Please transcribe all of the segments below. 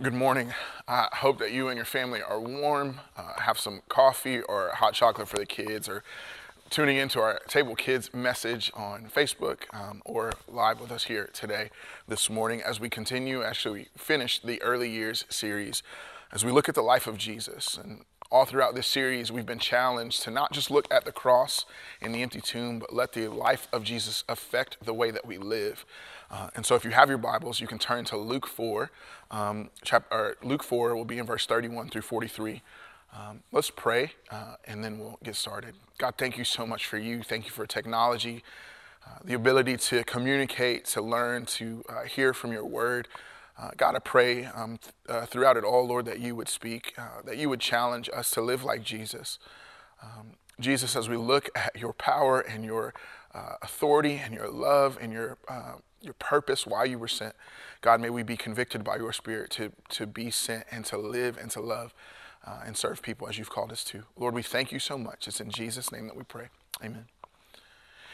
Good morning. I hope that you and your family are warm, uh, have some coffee or hot chocolate for the kids, or tuning into our Table Kids message on Facebook um, or live with us here today, this morning, as we continue, actually, we finish the early years series, as we look at the life of Jesus. And all throughout this series, we've been challenged to not just look at the cross and the empty tomb, but let the life of Jesus affect the way that we live. Uh, and so, if you have your Bibles, you can turn to Luke 4. Um, chapter, Luke 4 will be in verse 31 through 43. Um, let's pray uh, and then we'll get started. God, thank you so much for you. Thank you for technology, uh, the ability to communicate, to learn, to uh, hear from your word. Uh, God, I pray um, th- uh, throughout it all, Lord, that you would speak, that you would challenge us to live like Jesus. Um, Jesus, as we look at your power and your authority and your love and your your purpose, why you were sent. God, may we be convicted by your spirit to, to be sent and to live and to love uh, and serve people as you've called us to. Lord, we thank you so much. It's in Jesus' name that we pray. Amen.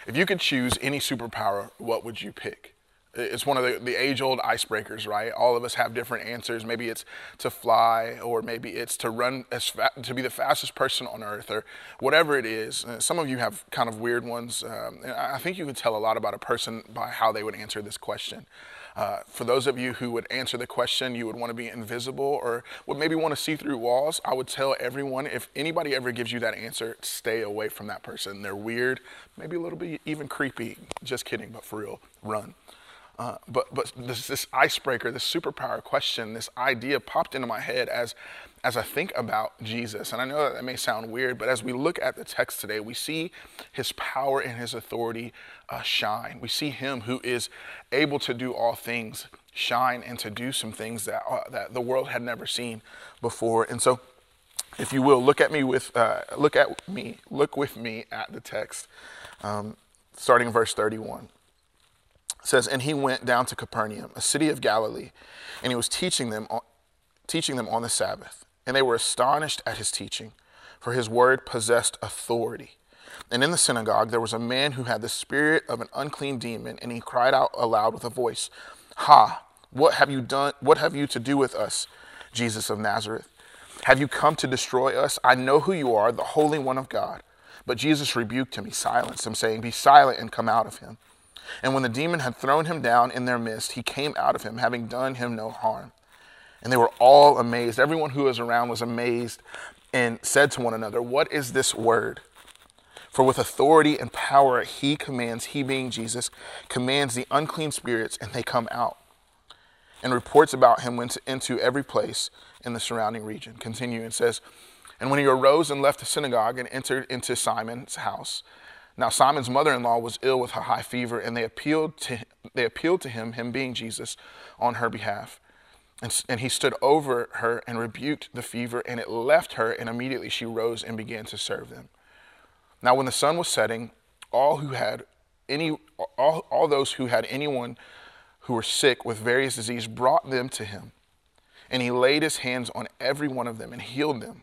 If you could choose any superpower, what would you pick? It's one of the, the age old icebreakers, right? All of us have different answers. Maybe it's to fly, or maybe it's to run as fa- to be the fastest person on earth, or whatever it is. Uh, some of you have kind of weird ones. Um, I think you can tell a lot about a person by how they would answer this question. Uh, for those of you who would answer the question, you would want to be invisible or would maybe want to see through walls. I would tell everyone if anybody ever gives you that answer, stay away from that person. They're weird, maybe a little bit even creepy. Just kidding, but for real, run. Uh, but but this, this icebreaker, this superpower question, this idea popped into my head as as I think about Jesus. And I know that, that may sound weird, but as we look at the text today, we see his power and his authority uh, shine. We see him who is able to do all things shine and to do some things that uh, that the world had never seen before. And so, if you will, look at me with uh, look at me, look with me at the text, um, starting verse thirty-one says, and he went down to Capernaum, a city of Galilee, and he was teaching them on, teaching them on the Sabbath. And they were astonished at his teaching, for his word possessed authority. And in the synagogue there was a man who had the spirit of an unclean demon, and he cried out aloud with a voice, Ha, what have you done? What have you to do with us, Jesus of Nazareth? Have you come to destroy us? I know who you are, the Holy One of God. But Jesus rebuked him. He silenced him, saying, Be silent and come out of him. And when the demon had thrown him down in their midst, he came out of him, having done him no harm. And they were all amazed. Everyone who was around was amazed and said to one another, What is this word? For with authority and power he commands, he being Jesus, commands the unclean spirits, and they come out. And reports about him went into every place in the surrounding region. Continue and says, And when he arose and left the synagogue and entered into Simon's house, now Simon's mother-in-law was ill with a high fever, and they appealed to they appealed to him, him being Jesus, on her behalf. And, and he stood over her and rebuked the fever, and it left her, and immediately she rose and began to serve them. Now when the sun was setting, all who had any all, all those who had anyone who were sick with various disease brought them to him. And he laid his hands on every one of them and healed them.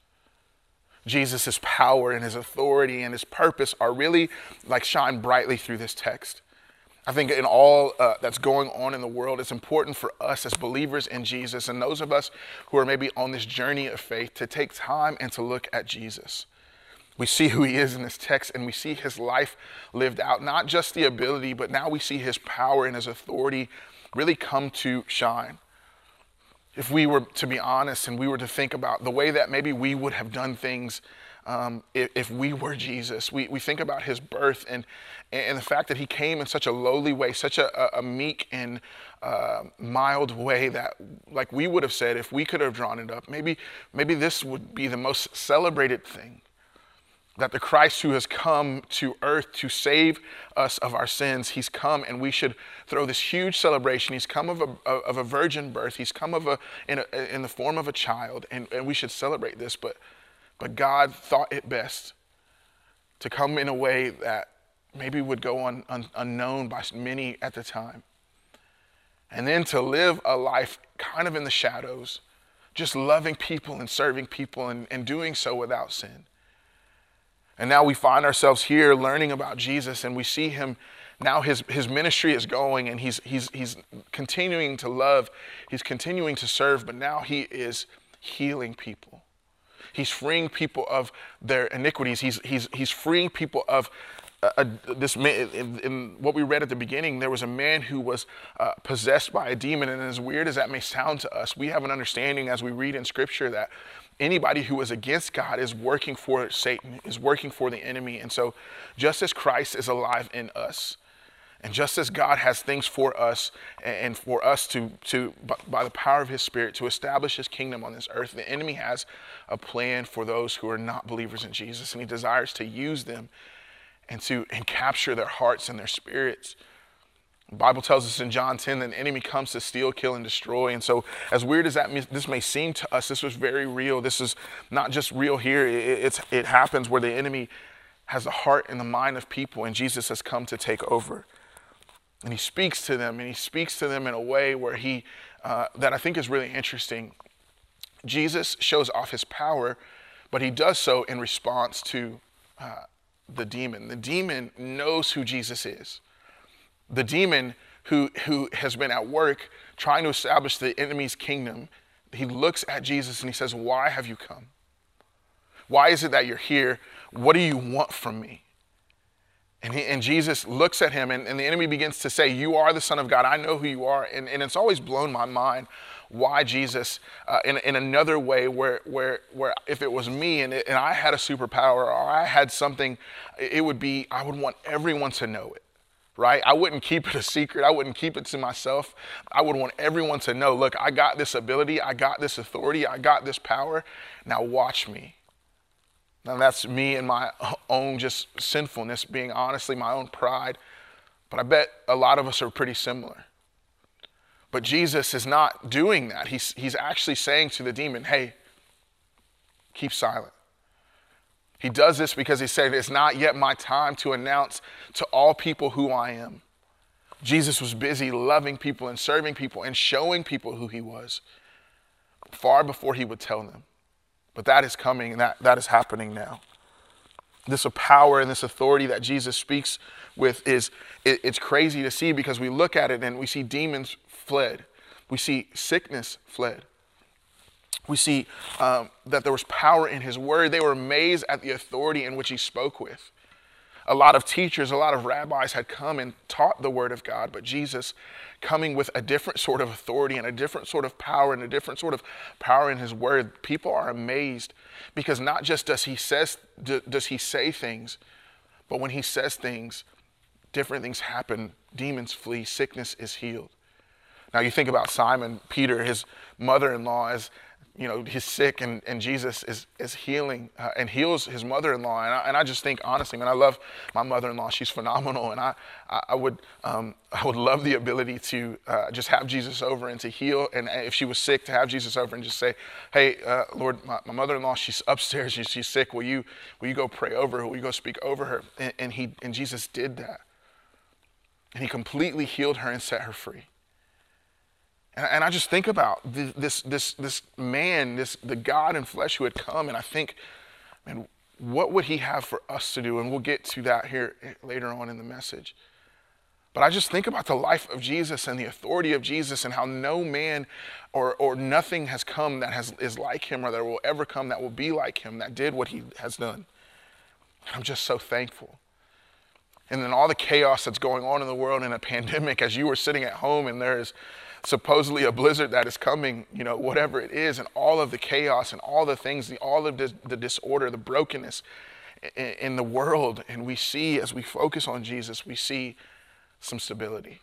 Jesus' power and his authority and his purpose are really like shine brightly through this text. I think in all uh, that's going on in the world, it's important for us as believers in Jesus and those of us who are maybe on this journey of faith to take time and to look at Jesus. We see who he is in this text and we see his life lived out, not just the ability, but now we see his power and his authority really come to shine if we were to be honest and we were to think about the way that maybe we would have done things um, if, if, we were Jesus, we, we think about his birth and, and the fact that he came in such a lowly way, such a, a meek and uh, mild way that, like we would have said, if we could have drawn it up, maybe, maybe this would be the most celebrated thing. That the Christ who has come to earth to save us of our sins, he's come and we should throw this huge celebration. He's come of a, of a virgin birth. He's come of a, in, a, in the form of a child, and, and we should celebrate this. But, but God thought it best to come in a way that maybe would go un, un, unknown by many at the time. And then to live a life kind of in the shadows, just loving people and serving people and, and doing so without sin. And now we find ourselves here learning about Jesus and we see him now his, his ministry is going and he's, he's, he's continuing to love, he's continuing to serve, but now he is healing people. He's freeing people of their iniquities. He's, he's, he's freeing people of uh, this man, in, in, what we read at the beginning, there was a man who was uh, possessed by a demon. And as weird as that may sound to us, we have an understanding as we read in scripture that anybody who is against God is working for Satan, is working for the enemy. And so, just as Christ is alive in us, and just as God has things for us and for us to, to by the power of his spirit to establish his kingdom on this earth, the enemy has a plan for those who are not believers in Jesus and he desires to use them and to and capture their hearts and their spirits. Bible tells us in John 10 that the enemy comes to steal, kill, and destroy. And so, as weird as that this may seem to us, this was very real. This is not just real here. It, it happens where the enemy has the heart and the mind of people, and Jesus has come to take over. And he speaks to them, and he speaks to them in a way where he, uh, that I think is really interesting. Jesus shows off his power, but he does so in response to uh, the demon. The demon knows who Jesus is the demon who, who has been at work trying to establish the enemy's kingdom, he looks at Jesus and he says, Why have you come? Why is it that you're here? What do you want from me? And, he, and Jesus looks at him, and, and the enemy begins to say, You are the Son of God. I know who you are. And, and it's always blown my mind why Jesus, uh, in, in another way, where, where, where if it was me and, it, and I had a superpower or I had something, it would be, I would want everyone to know it right? I wouldn't keep it a secret. I wouldn't keep it to myself. I would want everyone to know look, I got this ability, I got this authority, I got this power. Now watch me. Now that's me and my own just sinfulness, being honestly my own pride. But I bet a lot of us are pretty similar. But Jesus is not doing that. He's, he's actually saying to the demon, hey, keep silent. He does this because he said, It's not yet my time to announce to all people who I am. Jesus was busy loving people and serving people and showing people who he was far before he would tell them. But that is coming and that, that is happening now. This power and this authority that Jesus speaks with is it, it's crazy to see because we look at it and we see demons fled. We see sickness fled we see um, that there was power in his word. They were amazed at the authority in which he spoke with. A lot of teachers, a lot of rabbis had come and taught the word of God, but Jesus coming with a different sort of authority and a different sort of power and a different sort of power in his word, people are amazed because not just does he says does he say things, but when he says things, different things happen. Demons flee, sickness is healed. Now you think about Simon Peter, his mother-in-law, as you know, he's sick and, and Jesus is, is healing uh, and heals his mother-in-law. And I, and I just think, honestly, man, I love my mother-in-law. She's phenomenal. And I, I, would, um, I would love the ability to uh, just have Jesus over and to heal. And if she was sick, to have Jesus over and just say, hey, uh, Lord, my, my, mother-in-law, she's upstairs. She's sick. Will you, will you go pray over her? Will you go speak over her? And, and, he, and Jesus did that. And he completely healed her and set her free. And, I just think about this, this, this man, this, the God in flesh who had come, and I think, man, what would he have for us to do? And we'll get to that here eh, later on in the message. But I just think about the life of Jesus and the authority of Jesus and how no man or, or nothing has come that has, is like him or that will ever come that will be like him that did what he has done. And I'm just so thankful. And then all the chaos that's going on in the world in a pandemic as you were sitting at home and there's supposedly a blizzard that is coming, you know, whatever it is, and all of the chaos and all the things, all of the, the disorder, the brokenness in, in the world. And we see, as we focus on Jesus, we see some stability.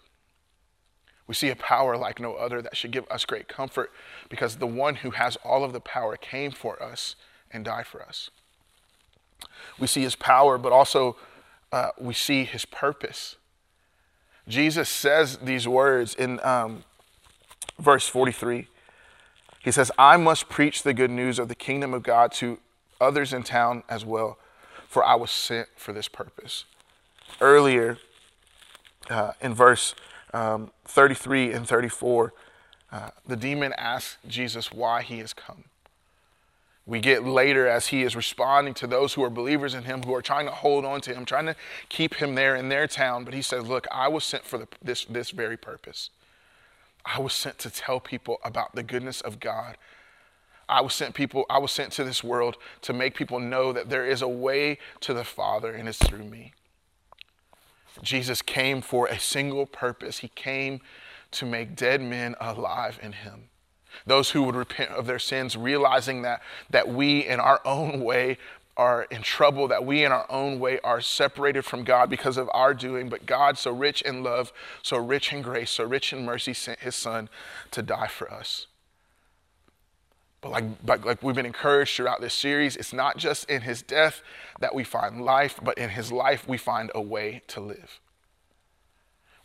We see a power like no other that should give us great comfort because the one who has all of the power came for us and died for us. we see his power, but also uh, we see his purpose. Jesus says these words in um, verse 43. He says, I must preach the good news of the kingdom of God to others in town as well, for I was sent for this purpose. Earlier uh, in verse um, 33 and 34, uh, the demon asks Jesus why he has come. We get later as he is responding to those who are believers in him, who are trying to hold on to him, trying to keep him there in their town. But he says, Look, I was sent for the, this, this very purpose. I was sent to tell people about the goodness of God. I was sent people, I was sent to this world to make people know that there is a way to the Father and it's through me. Jesus came for a single purpose. He came to make dead men alive in him. Those who would repent of their sins, realizing that, that we in our own way are in trouble, that we in our own way are separated from God because of our doing, but God, so rich in love, so rich in grace, so rich in mercy, sent his son to die for us. But like, like, like we've been encouraged throughout this series, it's not just in his death that we find life, but in his life we find a way to live.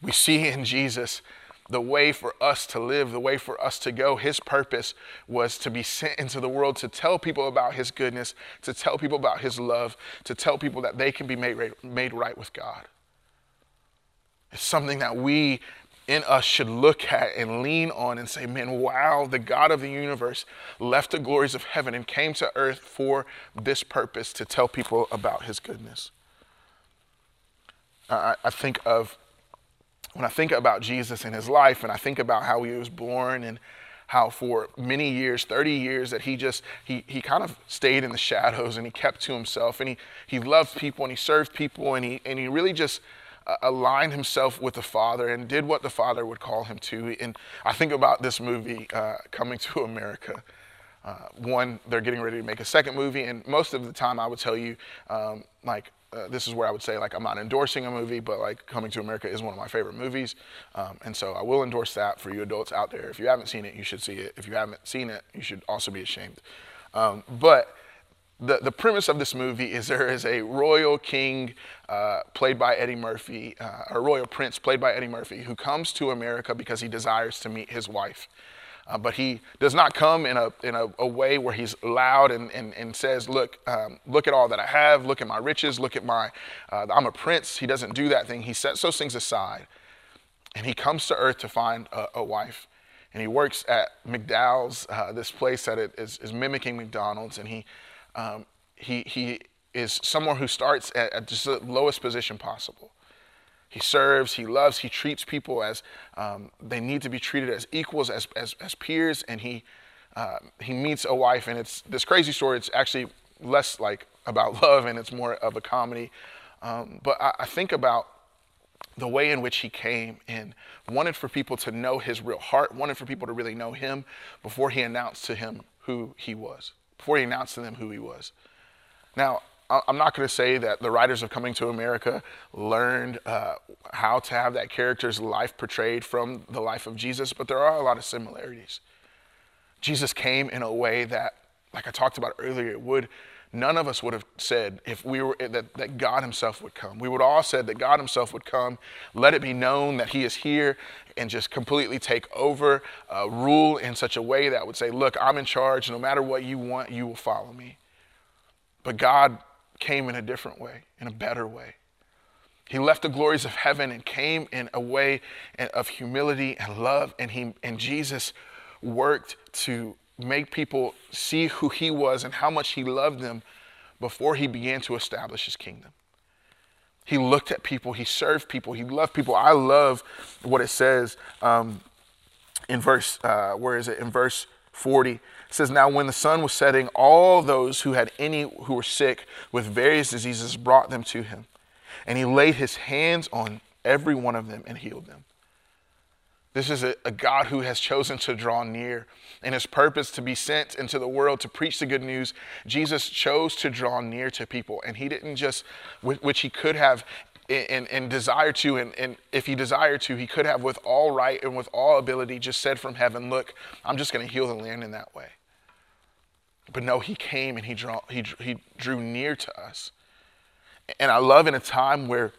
We see in Jesus the way for us to live, the way for us to go. His purpose was to be sent into the world to tell people about His goodness, to tell people about His love, to tell people that they can be made right, made right with God. It's something that we in us should look at and lean on and say, man, wow, the God of the universe left the glories of heaven and came to earth for this purpose to tell people about his goodness. I, I think of, when I think about Jesus and his life, and I think about how he was born and how for many years 30 years that he just he, he kind of stayed in the shadows and he kept to himself and he, he loved people and he served people and he, and he really just uh, aligned himself with the Father and did what the Father would call him to. And I think about this movie, uh, Coming to America. Uh, one, they're getting ready to make a second movie, and most of the time I would tell you, um, like, uh, this is where I would say, like, I'm not endorsing a movie, but like, Coming to America is one of my favorite movies. Um, and so I will endorse that for you adults out there. If you haven't seen it, you should see it. If you haven't seen it, you should also be ashamed. Um, but the, the premise of this movie is there is a royal king uh, played by Eddie Murphy, uh, a royal prince played by Eddie Murphy, who comes to America because he desires to meet his wife. Uh, but he does not come in a, in a, a way where he's loud and, and, and says, look, um, look at all that I have, look at my riches, look at my, uh, I'm a prince. He doesn't do that thing. He sets those things aside. And he comes to earth to find a, a wife. And he works at McDowell's, uh, this place that is, is mimicking McDonald's. And he um, he, he is someone who starts at, at, just the lowest position possible. He serves, he loves, he treats people as um, they need to be treated as equals, as, as, as peers, and he, uh, he meets a wife. And it's this crazy story. It's actually less like about love and it's more of a comedy. Um, but I, I think about the way in which he came and wanted for people to know his real heart, wanted for people to really know him before he announced to him who he was before he announced to them who he was. Now, I'm not going to say that the writers of Coming to America learned uh, how to have that character's life portrayed from the life of Jesus, but there are a lot of similarities. Jesus came in a way that, like I talked about earlier, would none of us would have said if we were that, that God Himself would come. We would all said that God Himself would come, let it be known that He is here, and just completely take over, uh, rule in such a way that would say, Look, I'm in charge. No matter what you want, you will follow me. But God came in a different way, in a better way. He left the glories of heaven and came in a way of humility and love, and, he, and Jesus worked to make people see who he was and how much he loved them before he began to establish his kingdom. He looked at people, he served people, he loved people. I love what it says um, in verse, uh, where is it? In verse 40. It says, Now when the sun was setting, all those who had any who were sick with various diseases brought them to him. And he laid his hands on every one of them and healed them. This is a, a, God who has chosen to draw near. In his purpose to be sent into the world to preach the good news, Jesus chose to draw near to people. And he didn't just, which he could have and, and desire to, and, and if he desired to, he could have with all right and with all ability just said from heaven, Look, I'm just going to heal the land in that way. But no, he came and he, draw, he, he drew near to us. And I love in a time where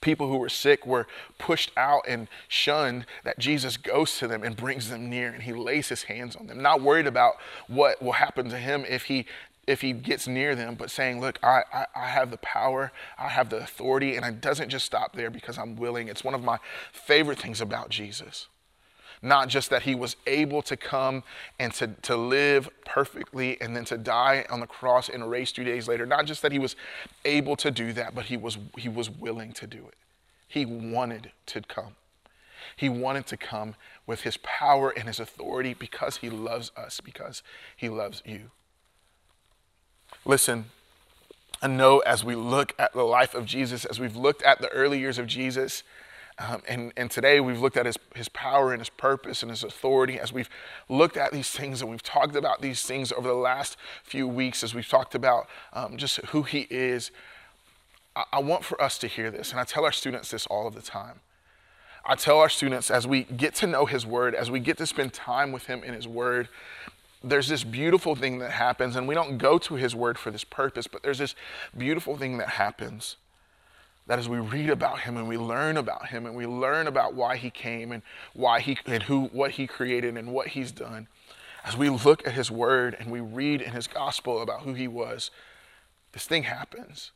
people who were sick were pushed out and shunned that Jesus goes to them and brings them near and he lays his hands on them not worried about what will happen to him if he if he gets near them, but saying, Look, I, I, I, have the power, I have the authority, and it doesn't just stop there because I'm willing. It's one of my favorite things about Jesus. Not just that he was able to come and to, to live perfectly and then to die on the cross and raise three days later. Not just that he was able to do that, but he was, he was willing to do it. He wanted to come. He wanted to come with his power and his authority because he loves us, because he loves you. Listen, I know as we look at the life of Jesus, as we've looked at the early years of Jesus, um, and, and today we've looked at his, his power and his purpose and his authority as we've looked at these things and we've talked about these things over the last few weeks as we've talked about um, just who he is. I, I want for us to hear this, and I tell our students this all of the time. I tell our students as we get to know his word, as we get to spend time with him in his word, there's this beautiful thing that happens, and we don't go to his word for this purpose, but there's this beautiful thing that happens that as we read about him and we learn about him and we learn about why he came and why he and who what he created and what he's done. As we look at his word and we read in his gospel about who he was this thing happens.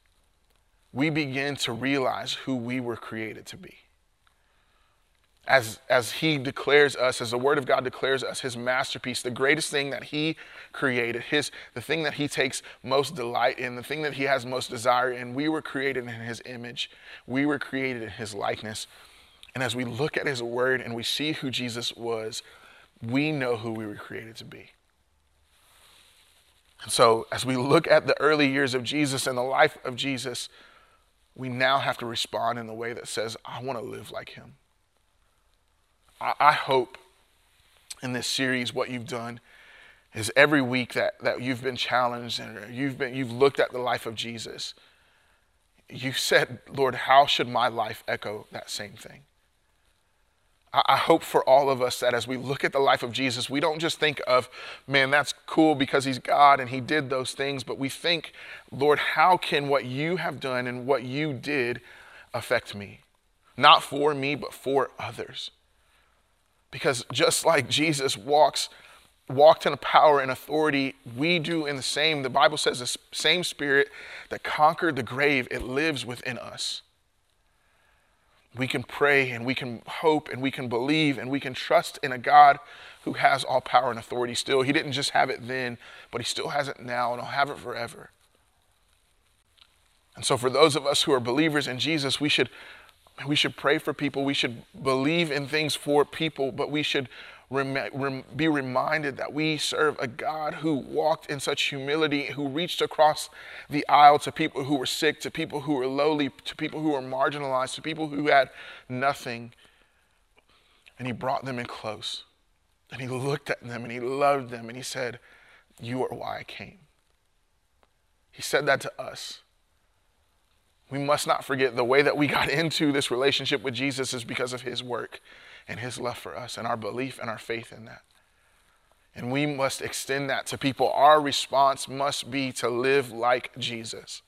We begin to realize who we were created to be as, as he declares us, as the word of God declares us, his masterpiece, the greatest thing that he created, his, the thing that he takes most delight in, the thing that he has most desire in. We were created in his image. We were created in his likeness. And as we look at his word and we see who Jesus was, we know who we were created to be. And so, as we look at the early years of Jesus and the life of Jesus, we now have to respond in the way that says, I want to live like him. I hope in this series what you've done is every week that, that you've been challenged and you've been you've looked at the life of Jesus. You said, Lord, how should my life echo that same thing? I, I hope for all of us that as we look at the life of Jesus, we don't just think of, man, that's cool because he's God and he did those things, but we think, Lord, how can what you have done and what you did affect me? Not for me, but for others. Because just like Jesus walks, walked in a power and authority, we do in the same. The Bible says the same spirit that conquered the grave, it lives within us. We can pray and we can hope and we can believe and we can trust in a God who has all power and authority still. He didn't just have it then, but he still has it now and he'll have it forever. And so, for those of us who are believers in Jesus, we should we should pray for people. We should believe in things for people, but we should be reminded that we serve a God who walked in such humility, who reached across the aisle to people who were sick, to people who were lowly, to people who were marginalized, to people who had nothing. And he brought them in close. And he looked at them and he loved them and he said, You are why I came. He said that to us we must not forget the way that we got into this relationship with Jesus is because of his work and his love for us and our belief and our faith in that. And we must extend that to people. Our response must be to live like Jesus.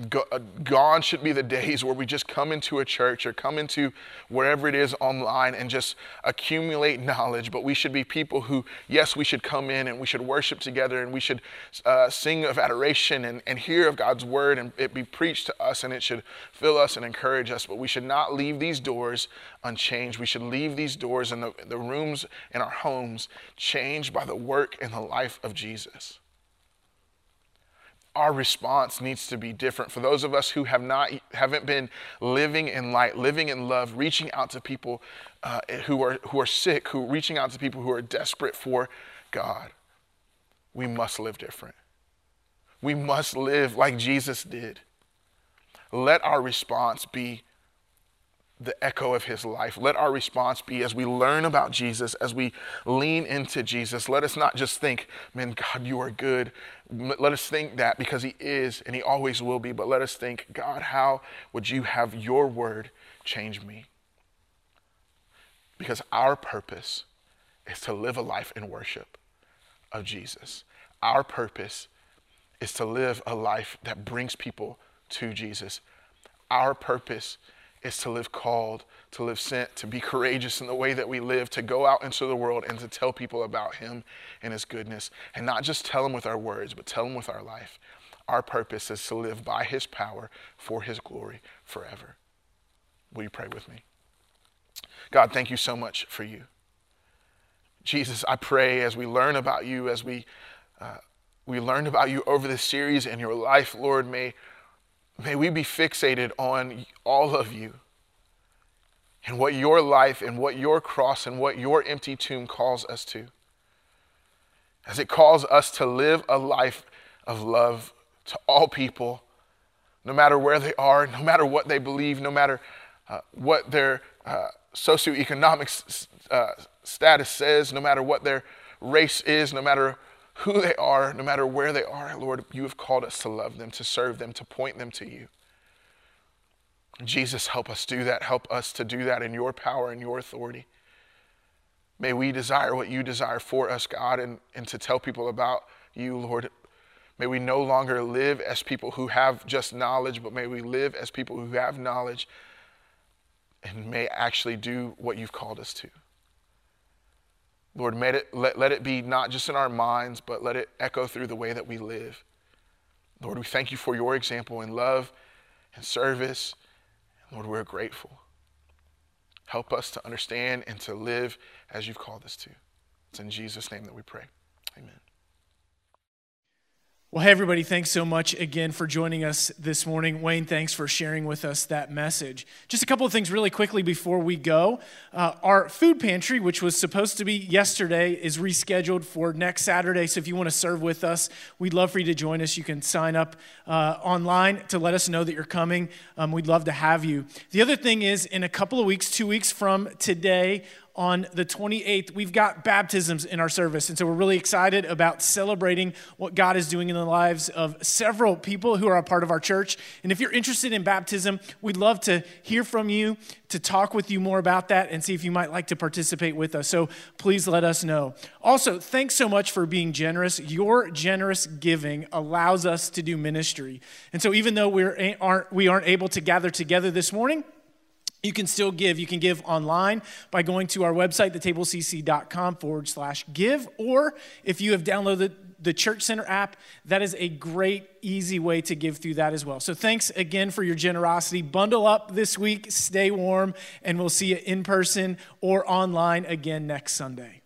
Uh, gone should be the days where we just come into a church or come into wherever it is online and just accumulate knowledge. But we should be people who, yes, we should come in and we should worship together and we should uh, sing of adoration and, and hear of God's word and it be preached to us and it should fill us and encourage us. But we should not leave these doors unchanged. We should leave these doors and the, the rooms in our homes changed by the work and the life of Jesus our response needs to be different. For those of us who have not haven't been living in light living in love reaching out to people uh, who are who are sick who reaching out to people who are desperate for god we must live different. We must live like jesus did. Let our response be the echo of his life. Let our response be as we learn about Jesus, as we lean into Jesus, let us not just think, man, God, you are good. Let us think that because he is and he always will be, but let us think, God, how would you have your word change me? Because our purpose is to live a life in worship. of Jesus. Our purpose is to live a life that brings people to Jesus. Our purpose is to live called, to live sent, to be courageous in the way that we live, to go out into the world and to tell people about Him and His goodness. And not just tell them with our words, but tell them with our life. Our purpose is to live by His power for His glory forever. Will you pray with me? God, thank you so much for you. Jesus, I pray as we learn about you, as we, uh, we learned about you over this series and your life, Lord, may, may we be fixated on all of you and what your life and what your cross and what your empty tomb calls us to. As it calls us to live a life of love to all people, no matter where they are, no matter what they believe, no matter uh, what their uh, socioeconomic uh, status says, no matter what their race is, no matter who they are, no matter where they are, Lord, you have called us to love them, to serve them, to point them to you. Jesus, help us do that. Help us to do that in your power and your authority. May we desire what you desire for us, God, and, and to tell people about you, Lord. May we no longer live as people who have just knowledge, but may we live as people who have knowledge and may actually do what you've called us to. Lord, it, let, let it be not just in our minds, but let it echo through the way that we live. Lord, we thank you for your example in love and service. Lord, we're grateful. Help us to understand and to live as you've called us to. It's in Jesus' name that we pray. Amen. Well, hey, everybody, thanks so much again for joining us this morning. Wayne, thanks for sharing with us that message. Just a couple of things really quickly before we go. Uh, our food pantry, which was supposed to be yesterday, is rescheduled for next Saturday. So if you want to serve with us, we'd love for you to join us. You can sign up uh, online to let us know that you're coming. Um, we'd love to have you. The other thing is, in a couple of weeks, two weeks from today, on the 28th, we've got baptisms in our service. And so we're really excited about celebrating what God is doing in the lives of several people who are a part of our church. And if you're interested in baptism, we'd love to hear from you, to talk with you more about that, and see if you might like to participate with us. So please let us know. Also, thanks so much for being generous. Your generous giving allows us to do ministry. And so even though we aren't, we aren't able to gather together this morning, you can still give. You can give online by going to our website, thetablecc.com forward slash give. Or if you have downloaded the Church Center app, that is a great, easy way to give through that as well. So thanks again for your generosity. Bundle up this week, stay warm, and we'll see you in person or online again next Sunday.